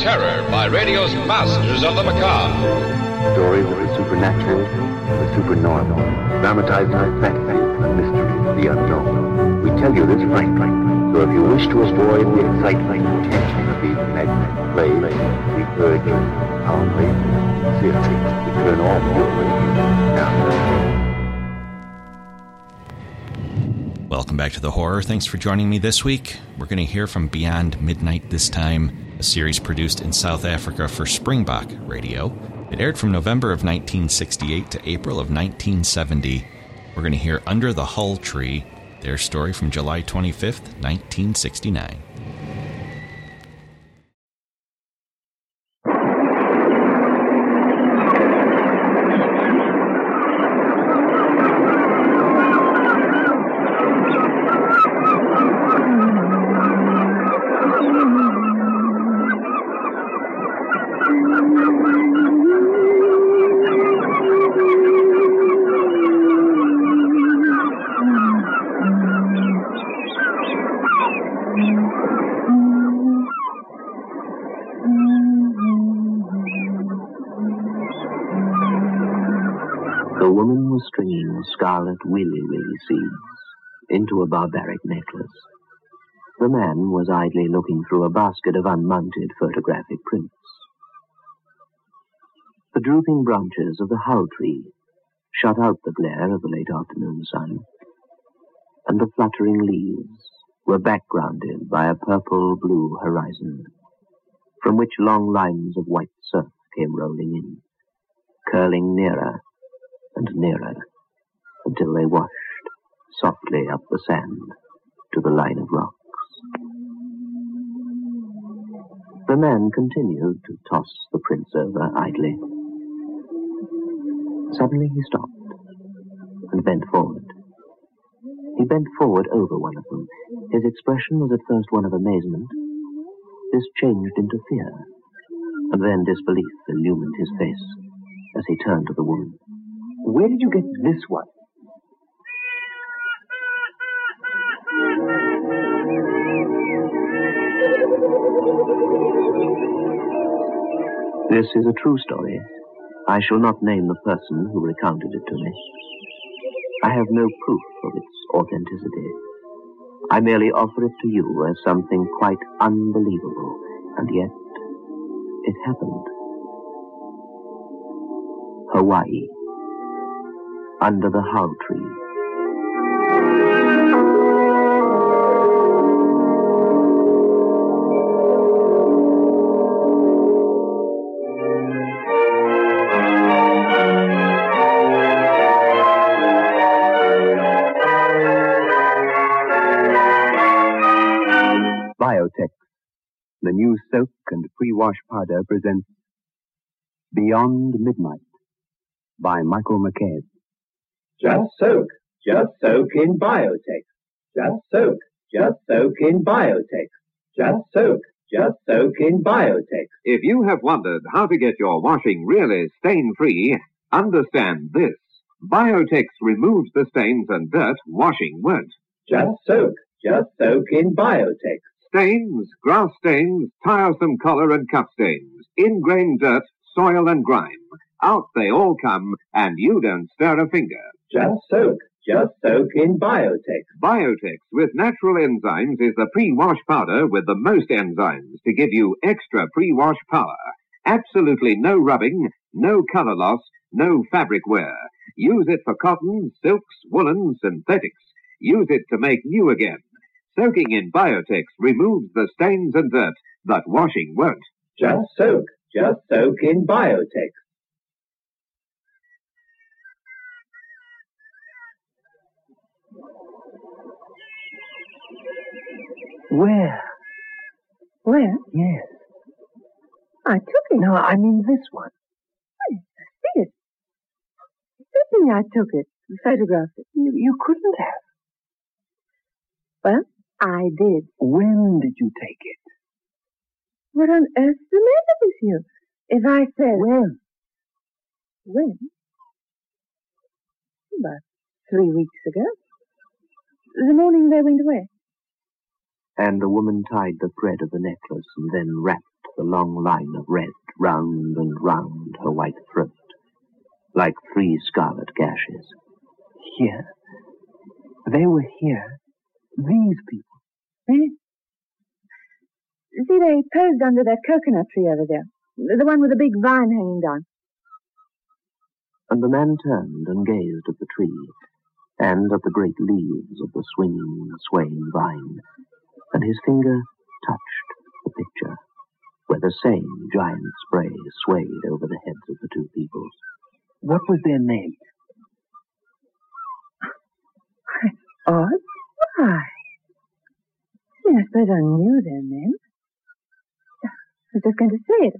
terror by radio's masters of the macabre. Stories of the supernatural, the supernormal, dramatized fantasy, the mystery, the unknown. We tell you this frankly, so if you wish to avoid the excitement and tension of these magnetic plays, we urge you, calmly, sincerely, to turn off your radio now. Welcome back to the horror. Thanks for joining me this week. We're going to hear from Beyond Midnight this time, a series produced in South Africa for Springbok Radio. It aired from November of 1968 to April of 1970. We're going to hear Under the Hull Tree, their story from July 25th, 1969. The woman was stringing scarlet willy willy seeds into a barbaric necklace. The man was idly looking through a basket of unmounted photographic prints. The drooping branches of the hull tree shut out the glare of the late afternoon sun, and the fluttering leaves were backgrounded by a purple-blue horizon, from which long lines of white surf came rolling in, curling nearer and nearer until they washed softly up the sand to the line of rocks. The man continued to toss the prints over idly. Suddenly he stopped and bent forward. He bent forward over one of them. His expression was at first one of amazement. This changed into fear, and then disbelief illumined his face as he turned to the woman. Where did you get this one? This is a true story. I shall not name the person who recounted it to me. I have no proof of its authenticity. I merely offer it to you as something quite unbelievable, and yet it happened. Hawaii under the hull tree. Biotex, the new soak and pre-wash powder presents Beyond Midnight by Michael McCabe. Just soak. Just soak in Biotex. Just soak. Just soak in Biotex. Just soak. Just soak in Biotex. If you have wondered how to get your washing really stain free, understand this. Biotex removes the stains and dirt washing won't. Just soak. Just soak in Biotex. Stains, grass stains, tiresome collar and cuff stains, ingrained dirt, soil and grime. Out they all come, and you don't stir a finger. Just soak. Just soak in Biotech. Biotex with natural enzymes is the pre-wash powder with the most enzymes to give you extra pre-wash power. Absolutely no rubbing, no color loss, no fabric wear. Use it for cotton, silks, woolens, synthetics. Use it to make new again. Soaking in Biotex removes the stains and dirt that washing won't. Just soak. Just soak in Biotex. Where? Where? Yes. I took it. No, I mean this one. I see it. Certainly I took it. Photographed it. You, you couldn't have. Well, I did. When did you take it? What on earth's the matter with you? If I said... When? When? About three weeks ago. The morning they went away. And the woman tied the thread of the necklace and then wrapped the long line of red round and round her white throat, like three scarlet gashes. Here. They were here. These people. See? See, they posed under that coconut tree over there. The one with the big vine hanging down. And the man turned and gazed at the tree, and at the great leaves of the swinging, swaying vine, and his finger touched the picture, where the same giant spray swayed over the heads of the two people. What was their name? Odd? Why? Yes, I suppose I knew their names. I was just going to say it.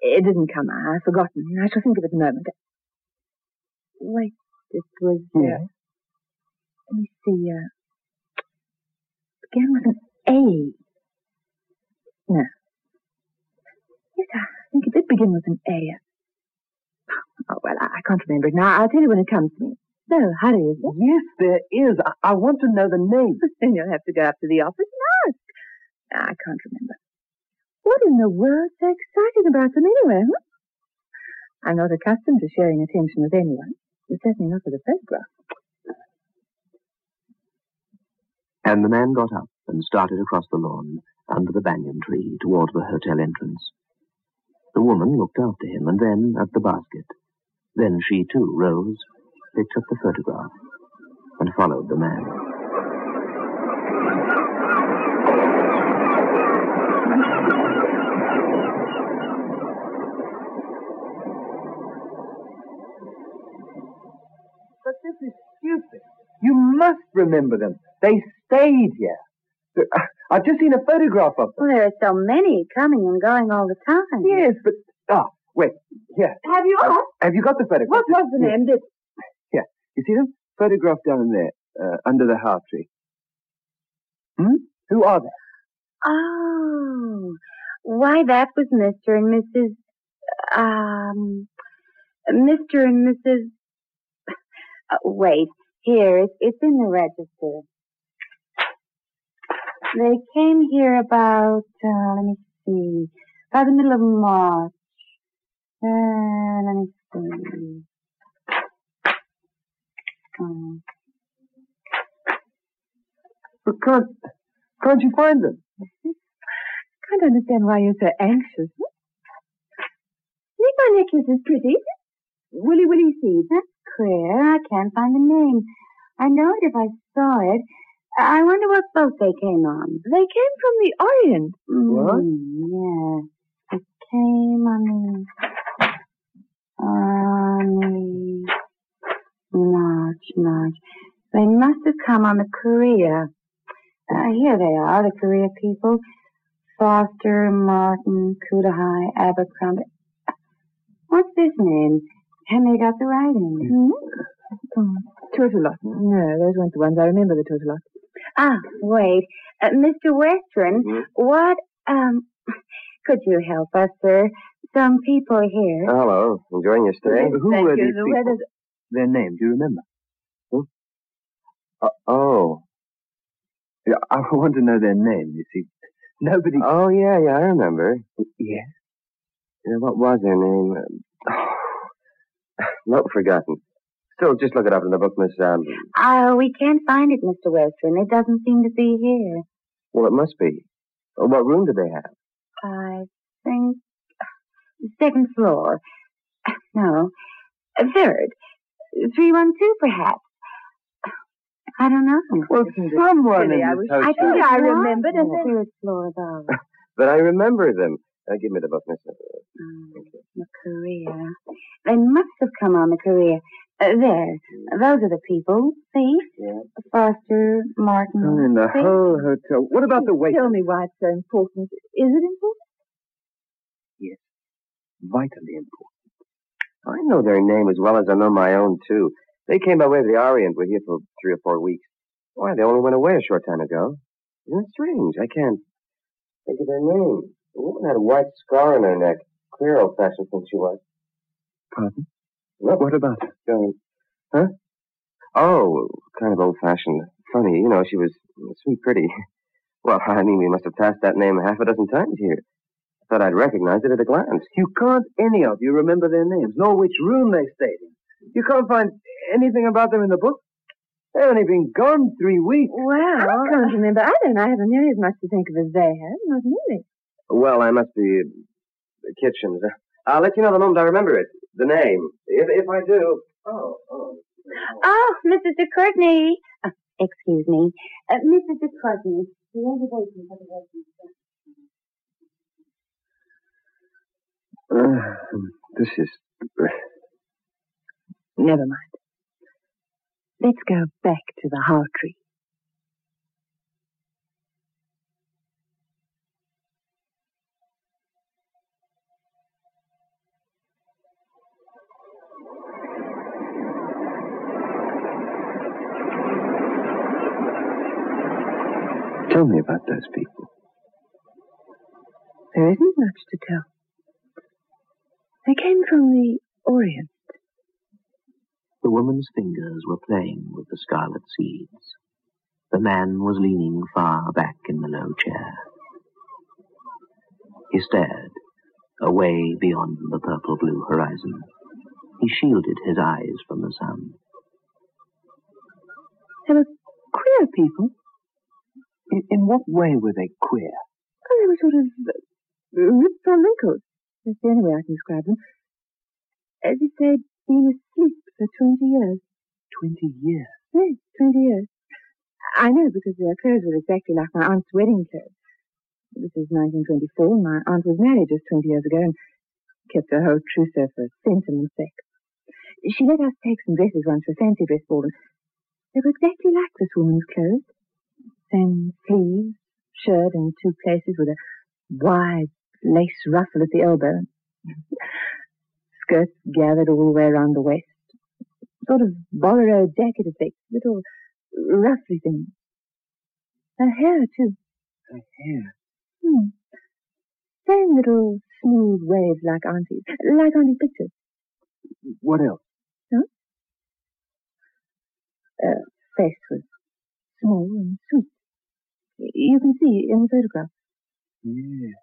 It didn't come. I've forgotten. I shall think of it in a moment. Wait, it was. Uh, Yes. Let me see. Uh, began with an A. No. Yes, I think it did begin with an A. Oh, well, I, I can't remember it now. I'll tell you when it comes to me. No hurry, is it? Yes, there is. I, I want to know the name. then you'll have to go up to the office and ask. I can't remember. What in the world's so exciting about them anyway, huh? I'm not accustomed to sharing attention with anyone. Certainly not with a photograph. And the man got up and started across the lawn, under the banyan tree, toward the hotel entrance. The woman looked after him, and then at the basket. Then she, too, rose, picked up the photograph, and followed the man. But this is stupid. You must remember them. They Uh, I've just seen a photograph of them. Well, there are so many coming and going all the time. Yes, but ah, wait. Here, Have you asked? have you got the photograph? What was the name? Did Here, you see them? Photograph down there, uh, under the heart tree. Hmm? Who are they? Oh, why, that was Mr. and Mrs. Um, Mr. and Mrs. Uh, wait, here, it's, it's in the register. They came here about, uh, let me see, about the middle of March. Uh, let me see. Um, But can't, can't you find them? I can't understand why you're so anxious. think my necklace is pretty. Willy Willy seeds. That's queer. I can't find the name. I know it if I saw it. I wonder what boat they came on. They came from the Orient. What? Mm, yeah. They came on the... On the... March, March. They must have come on the Korea. Uh, here they are, the Korea people. Foster, Martin, Kudahai, Abercrombie. What's this name? They got the writing? Hmm? Oh. No, those weren't the ones. I remember the Tortolot. Ah, wait. Uh, Mr. Western, Mhm. what, um, could you help us, sir? Some people here. Hello. Enjoying your stay? Who Thank were you. these The people? weather's- Their name, do you remember? Uh, oh. Yeah, I want to know their name, you see. Nobody... Oh, yeah, yeah, I remember. Yes? Yeah, what was their name? Um, not forgotten. Still, just look it up in the book, Miss. Um, Oh, we can't find it, Mr. Western. It doesn't seem to be here. well, it must be. Oh, what room do they have? I think second floor. No, third. Three one two, perhaps. I don't know. Well, someone silly. in I this wish- I think I not remembered, and the third floor above. But I remember them. Uh, give me the book, Miss. Um, the Korea. They must have come on the Korea. Uh, there. Those are the people. See? Yeah. Foster, Martin. Oh, in the See? whole hotel. What about the wait? Tell me why it's so important. Is it important? Yes, vitally important. I know their name as well as I know my own, too. They came by way of the Orient. Were here for three or four weeks. Why, they only went away a short time ago. Isn't it strange? I can't think of their name. The woman had a white scar on her neck. Clear old-fashioned thing she was. Pardon? Look, What about her? going. Huh? Oh, kind of old-fashioned. Funny, you know, she was sweet pretty. Well, I mean, we must have passed that name half a dozen times here. I thought I'd recognize it at a glance. You can't any of you remember their names, nor which room they stayed in. You can't find anything about them in the book. They've only been gone three weeks. Well, I can't remember either, and I haven't nearly as much to think of as they have. Not nearly. Well, I must be uh, the kitchens. I'll let you know the moment I remember it. The name. If, if I do. Oh, oh. Oh, Mrs. de Courtney. Uh, excuse me. Uh, Mrs. de Courtney. The reservation for the residence. Uh, this is. Never mind. Let's go back to the How Tree. Tell me about those people. There isn't much to tell. They came from the Orient. The woman's fingers were playing with the scarlet seeds. The man was leaning far back in the low chair. He stared, away beyond the purple-blue horizon. He shielded his eyes from the sun. They were queer people. In, in what way were they queer? Oh, they were sort of ripped from wrinkles. That's the only way I can describe them. As if they'd been asleep for 20 years. 20 years? Yes, 20 years. I know because their clothes were exactly like my aunt's wedding clothes. This is 1924, and my aunt was married just 20 years ago and kept her whole trousseau for sentiment's sake. She let us take some dresses once for fancy dress ball, and they were exactly like this woman's clothes. Same sleeves, shirt in two places with a wide lace ruffle at the elbow. Skirts gathered all the way around the waist. Sort of bolero jacket effect, little ruffly things. Her hair, too. Her hair? Hmm. Same little smooth waves like Auntie's, like Auntie's pictures. What else? Huh? Her face was small and sweet. You can see in the photograph. Yeah,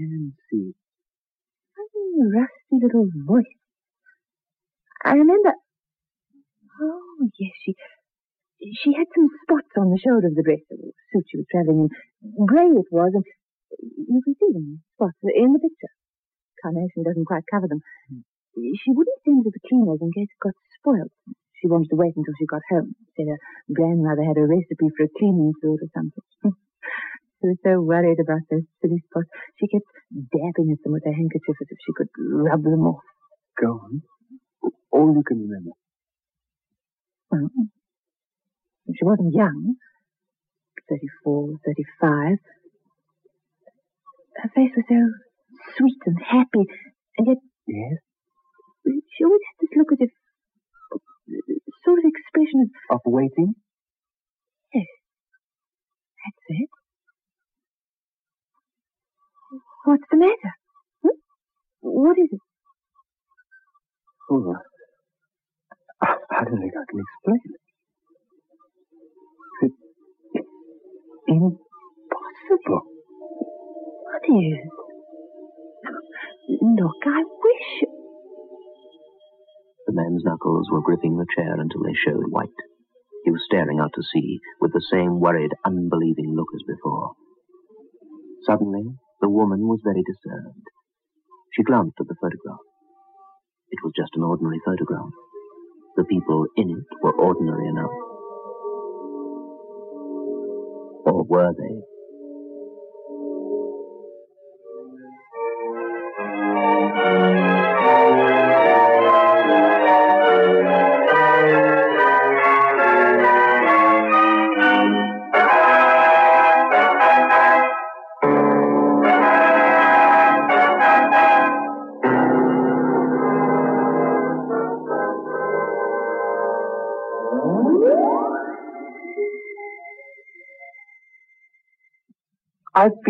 See. A rusty little voice. I remember. Oh, yes, she she had some spots on the shoulder of the dress, the suit she was travelling in. Grey it was, and you can see them, spots, in the picture. Carnation doesn't quite cover them. Hmm. She wouldn't send to the cleaners in case it got spoiled. She wanted to wait until she got home. Said her grandmother had a recipe for a cleaning fluid or something. she was so worried about those silly spots. She kept dabbing at them with her handkerchief as if she could rub them off. Go on. All you can remember. Well, she wasn't young. 34, 35. Her face was so sweet and happy, and yet Yes? she always had this look as if sort of expression of Of waiting? yes. That's it. What's the matter? Hmm? What is it? Oh, I I don't think I can explain it. It's impossible. What is? Look, I wish. The man's knuckles were gripping the chair until they showed white. He was staring out to sea with the same worried, unbelieving look as before. Suddenly, the woman was very disturbed. She glanced at the photograph. It was just an ordinary photograph. The people in it were ordinary enough. Or were they?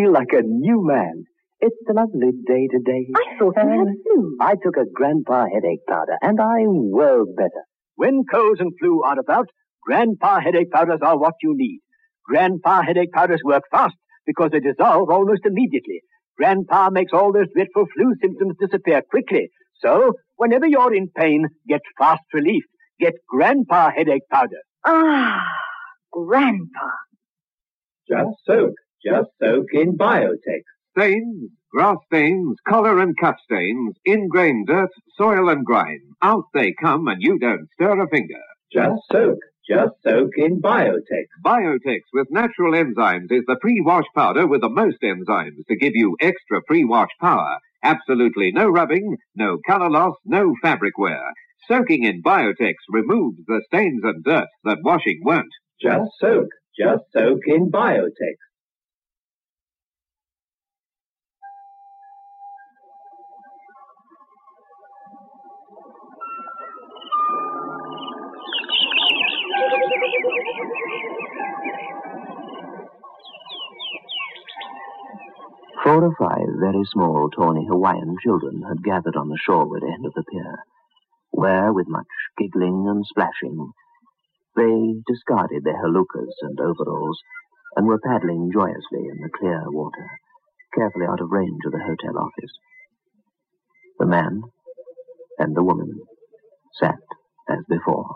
Feel like a new man. It's a lovely day today. I thought you had flu. I took a grandpa headache powder, and I'm well better. When colds and flu are about, Grandpa headache powders are what you need. Grandpa headache powders work fast because they dissolve almost immediately. Grandpa makes all those dreadful flu symptoms disappear quickly. So, whenever you're in pain, get fast relief. Get Grandpa headache powder. Ah, Grandpa. Just soak. Just soak in Biotex. Stains, grass stains, collar and cut stains, ingrained dirt, soil and grime. Out they come and you don't stir a finger. Just soak. Just soak in Biotex. Biotex with natural enzymes is the pre-wash powder with the most enzymes to give you extra pre-wash power. Absolutely no rubbing, no color loss, no fabric wear. Soaking in Biotex removes the stains and dirt that washing won't. Just soak. Just soak in Biotex. Four or five very small, tawny Hawaiian children had gathered on the shoreward end of the pier, where, with much giggling and splashing, they discarded their halukas and overalls and were paddling joyously in the clear water, carefully out of range of the hotel office. The man and the woman sat, as before,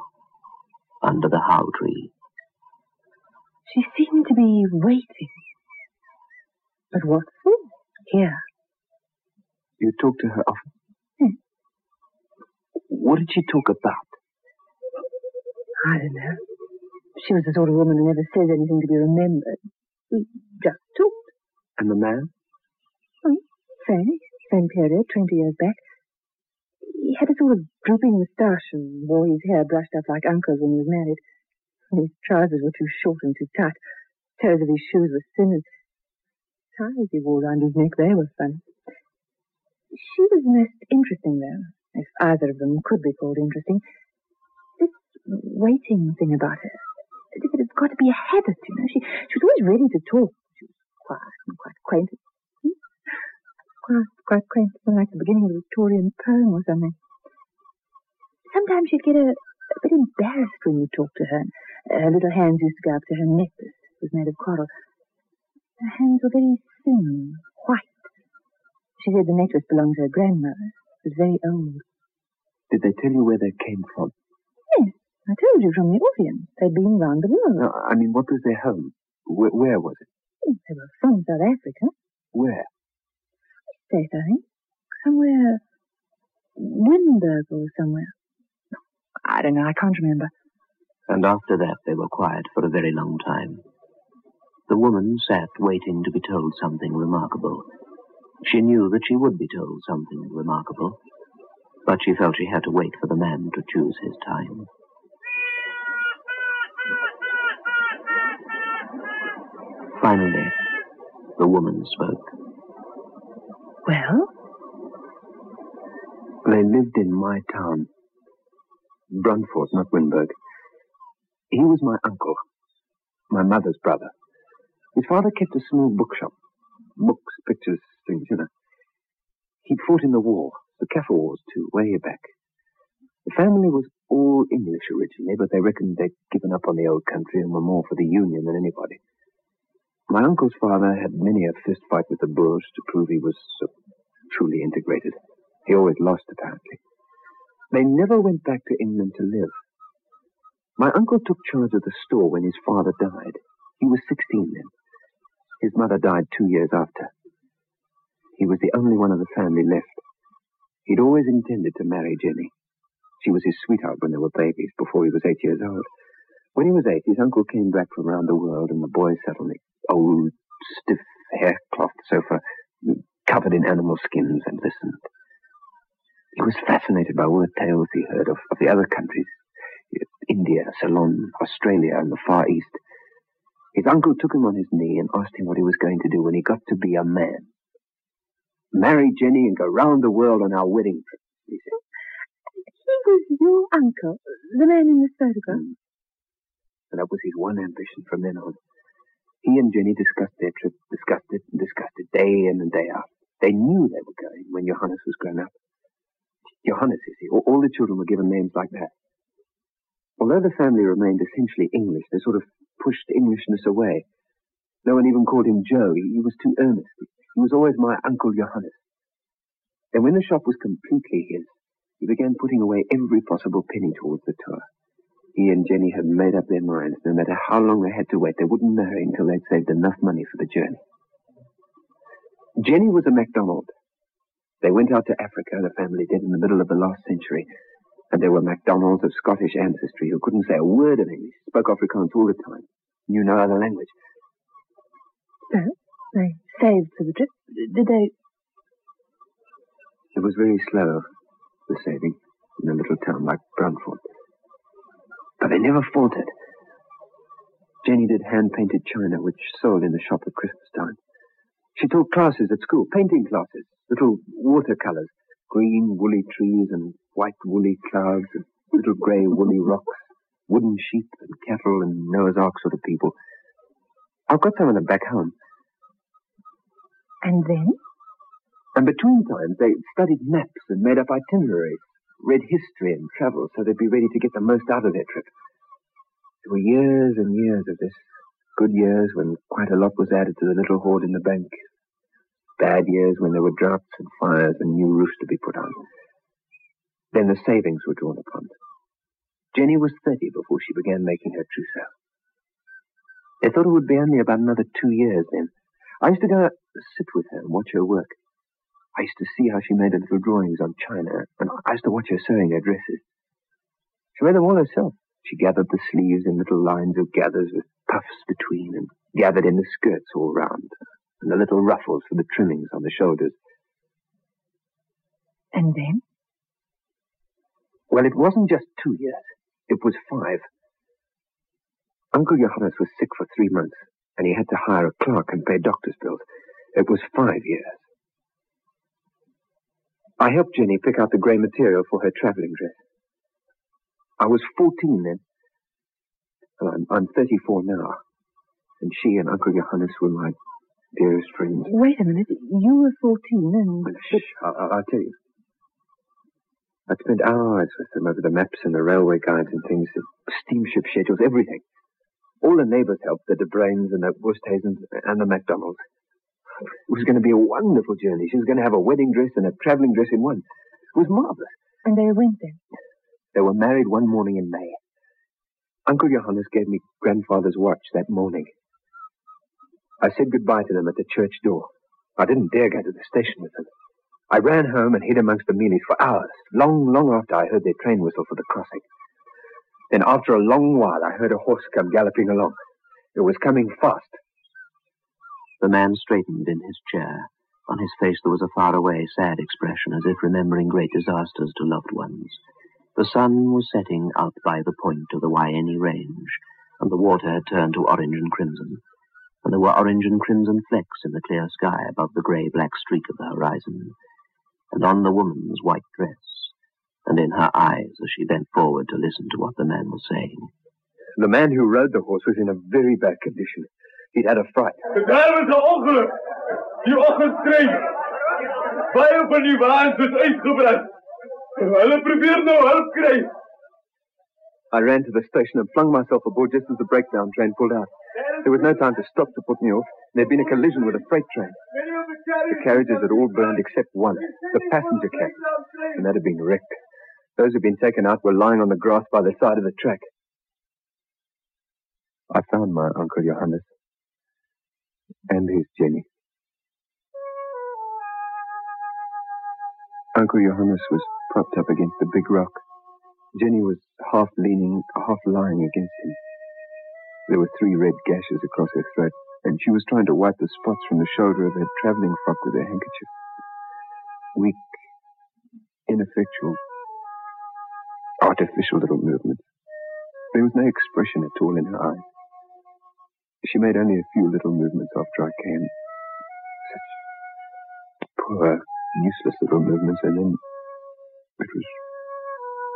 under the how tree. She seemed to be waiting. But what for? Here. You talk to her often? Hmm. What did she talk about? I don't know. She was the sort of woman who never says anything to be remembered. We just talked. And the man? Oh, same, same period, 20 years back. He had a sort of drooping moustache and wore his hair brushed up like uncle's when he was married. His trousers were too short and too tight. The Toes of his shoes were thin and ties he wore around his neck, they were funny. She was most interesting, though, if either of them could be called interesting. This waiting thing about her. As if it had got to be a habit, you know. She, she was always ready to talk. She was quiet and quite quaint. Hmm? Quite, quite quaint, like the beginning of a Victorian poem or something. Sometimes she'd get a, a bit embarrassed when you talked to her. Her little hands used to go up to her necklace. It was made of coral. Her hands were very thin, white. She said the necklace belonged to her grandmother. It was very old. Did they tell you where they came from? Yes, I told you from the Orient. They'd been round the world. No, I mean, what was their home? Where, where was it? They were from South Africa. Where? State, I think. Somewhere. Winburg or somewhere. I don't know. I can't remember. And after that they were quiet for a very long time. The woman sat waiting to be told something remarkable. She knew that she would be told something remarkable, but she felt she had to wait for the man to choose his time. Finally, the woman spoke. Well? They lived in my town. Brandfort, not Winburg. He was my uncle, my mother's brother. His father kept a small bookshop. Books, pictures, things, you know. He'd fought in the war, the Kaffir Wars too, way back. The family was all English originally, but they reckoned they'd given up on the old country and were more for the Union than anybody. My uncle's father had many a fist fight with the Boers to prove he was truly integrated. He always lost, apparently. They never went back to England to live. My uncle took charge of the store when his father died. He was 16 then. His mother died two years after. He was the only one of the family left. He'd always intended to marry Jenny. She was his sweetheart when they were babies, before he was eight years old. When he was eight, his uncle came back from around the world, and the boy sat on the old, stiff haircloth sofa, covered in animal skins, and listened. He was fascinated by all the tales he heard of, of the other countries India, Ceylon, Australia, and the Far East. His uncle took him on his knee and asked him what he was going to do when he got to be a man. Marry Jenny and go round the world on our wedding trip, he said. He was your uncle, the man in this photograph. Mm. And that was his one ambition from then on. He and Jenny discussed their trip, discussed it, and discussed it day in and day out. They knew they were going when Johannes was grown up. Johannes, you see, all the children were given names like that. Although the family remained essentially English, they sort of pushed Englishness away. No one even called him Joe. He, was too earnest. He was always my Uncle Johannes. And when the shop was completely his, he began putting away every possible penny towards the tour. He and Jenny had made up their minds, no matter how long they had to wait, they wouldn't marry until they'd saved enough money for the journey. Jenny was a MacDonald. They went out to Africa, the family did, in the middle of the last century. And there were MacDonalds of Scottish ancestry who couldn't say a word of English, spoke Afrikaans all the time, knew no other language. So, they saved for the trip. Did they? It was very slow, the saving, in a little town like Brandfort. But they never faltered. Jenny did hand-painted china, which sold in the shop at Christmas time. She taught classes at school, painting classes, little watercolors, green woolly trees and white woolly clouds and little grey woolly rocks, wooden sheep and cattle and Noah's Ark sort of people. I've got some of them back home. And then? And between times, they studied maps and made up itineraries, read history and travel so they'd be ready to get the most out of their trip. There were years and years of this. Good years when quite a lot was added to the little hoard in the bank. Bad years when there were droughts and fires and new roofs to be put on. Then the savings were drawn upon. Jenny was 30 before she began making her trousseau. They thought it would be only about another two years then. I used to go sit with her and watch her work. I used to see how she made her little drawings on china, and I used to watch her sewing her dresses. She made them all herself. She gathered the sleeves in little lines of gathers with puffs between, and gathered in the skirts all round, and the little ruffles for the trimmings on the shoulders. And then? Well, it wasn't just two years. It was five. Uncle Johannes was sick for three months, and he had to hire a clerk and pay doctor's bills. It was five years. I helped Jenny pick out the grey material for her traveling dress. I was 14 then. And I'm, I'm 34 now. And she and Uncle Johannes were my dearest friends. Wait a minute. You were 14 and... Oh, shh, I'll, I'll tell you. I'd spent hours with them over the maps and the railway guides and things, the steamship schedules, everything. All the neighbors helped, the De Bruins and the Woosthazens and the MacDonalds. It was going to be a wonderful journey. She was going to have a wedding dress and a traveling dress in one. It was marvelous. And they went then? They were married one morning in May. Uncle Johannes gave me grandfather's watch that morning. I said goodbye to them at the church door. I didn't dare go to the station with them. I ran home and hid amongst the mealies for hours, long, long after I heard their train whistle for the crossing. Then after a long while, I heard a horse come galloping along. It was coming fast. The man straightened in his chair. On his face there was a faraway, sad expression, as if remembering great disasters to loved ones. The sun was setting out by the point of the Waianae Range, and the water had turned to orange and crimson, and there were orange and crimson flecks in the clear sky above the grey-black streak of the horizon, and on the woman's white dress, and in her eyes as she bent forward to listen to what the man was saying. The man who rode the horse was in a very bad condition. He'd had a fright. The Daar was een ongeluk. Die oggend kreeg. Baie van die waans is uitgebrand. Hulle probeer nou hulp kry. I ran to the station and flung myself aboard just as the breakdown train pulled out. There was no time to stop to put me off. There'd been a collision with a freight train. The carriages had all burned except one, the passenger carriage, and that had been wrecked. Those who'd been taken out were lying on the grass by the side of the track. I found my Uncle Johannes and his Jenny. Uncle Johannes was propped up against a big rock. Jenny was half leaning, half lying against him. There were three red gashes across her throat, and she was trying to wipe the spots from the shoulder of her traveling frock with her handkerchief. Weak, ineffectual, artificial little movements. There was no expression at all in her eyes. She made only a few little movements after I came. Such poor, useless little movements, and then it was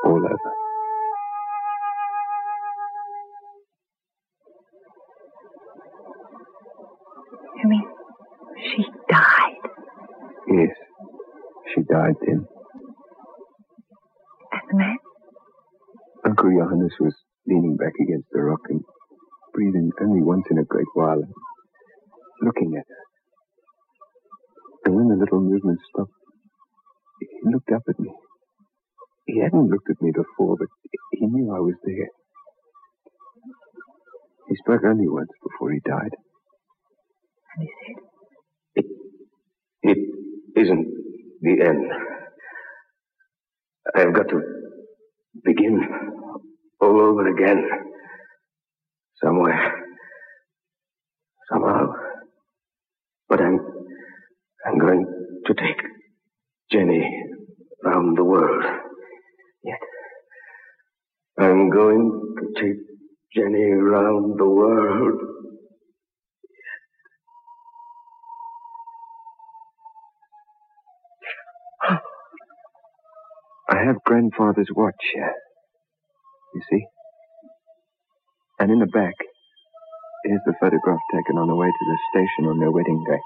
all over. She died then. And the man? Uncle Johannes was leaning back against the rock and breathing only once in a great while, looking at her. And when the little movement stopped, he looked up at me. He hadn't looked at me before, but he knew I was there. He spoke only once before he died. And he said, It, It isn't the end. I've got to begin all over again. Station on their wedding day.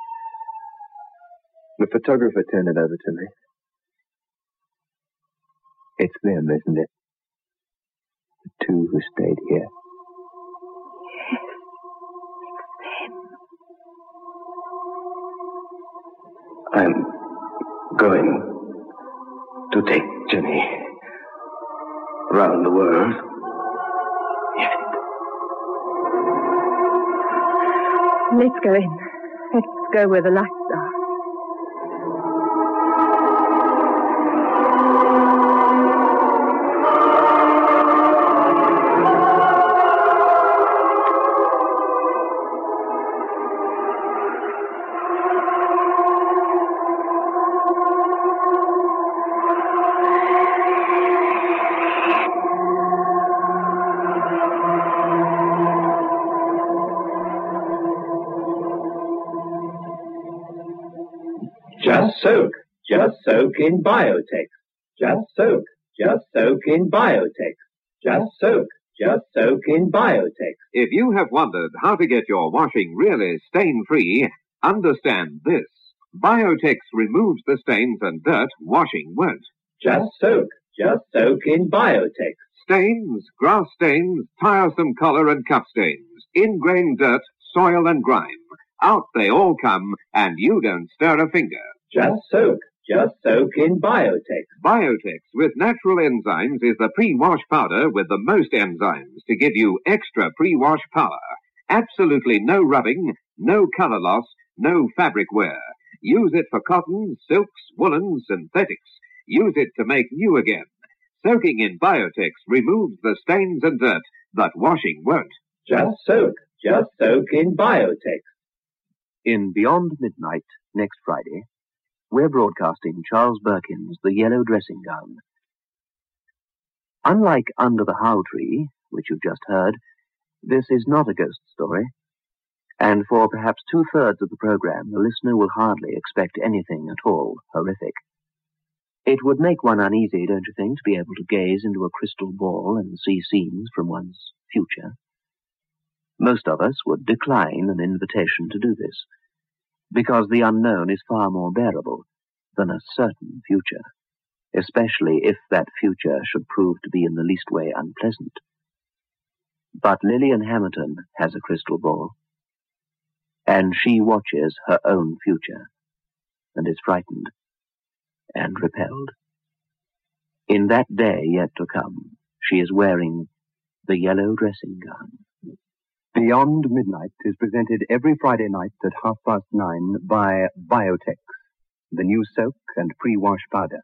The photographer turned it over to me. It's them, isn't it? The two who stayed here. I'm going to take Jenny round the world. Let's go in. Let's go where the lights soak in biotex. Just soak. Just soak in biotex. Just soak. Just soak in biotex. If you have wondered how to get your washing really stain-free, understand this. Biotex removes the stains and dirt washing won't. Just soak. Just soak in Biotex. Stains, grass stains, tiresome collar and cup stains, ingrained dirt, soil and grime. Out they all come, and you don't stir a finger. Just soak. Just soak in Biotex. Biotex with natural enzymes is the pre-wash powder with the most enzymes to give you extra pre-wash power. Absolutely no rubbing, no color loss, no fabric wear. Use it for cotton, silks, woolens, synthetics. Use it to make new again. Soaking in Biotex removes the stains and dirt, that washing won't. Just soak. Just soak in Biotex. In Beyond Midnight, next Friday, we're broadcasting Charles Birkin's The Yellow Dressing Gown. Unlike Under the How Tree, which you've just heard, this is not a ghost story, and for perhaps two thirds of the program, the listener will hardly expect anything at all horrific. It would make one uneasy, don't you think, to be able to gaze into a crystal ball and see scenes from one's future? Most of us would decline an invitation to do this, because the unknown is far more bearable than a certain future, especially if that future should prove to be in the least way unpleasant. But Lillian Hamilton has a crystal ball, and she watches her own future, and is frightened and repelled. In that day yet to come, she is wearing the yellow dressing gown. Beyond Midnight is presented every Friday night at half past nine by Biotex, the new soak and pre-wash powder.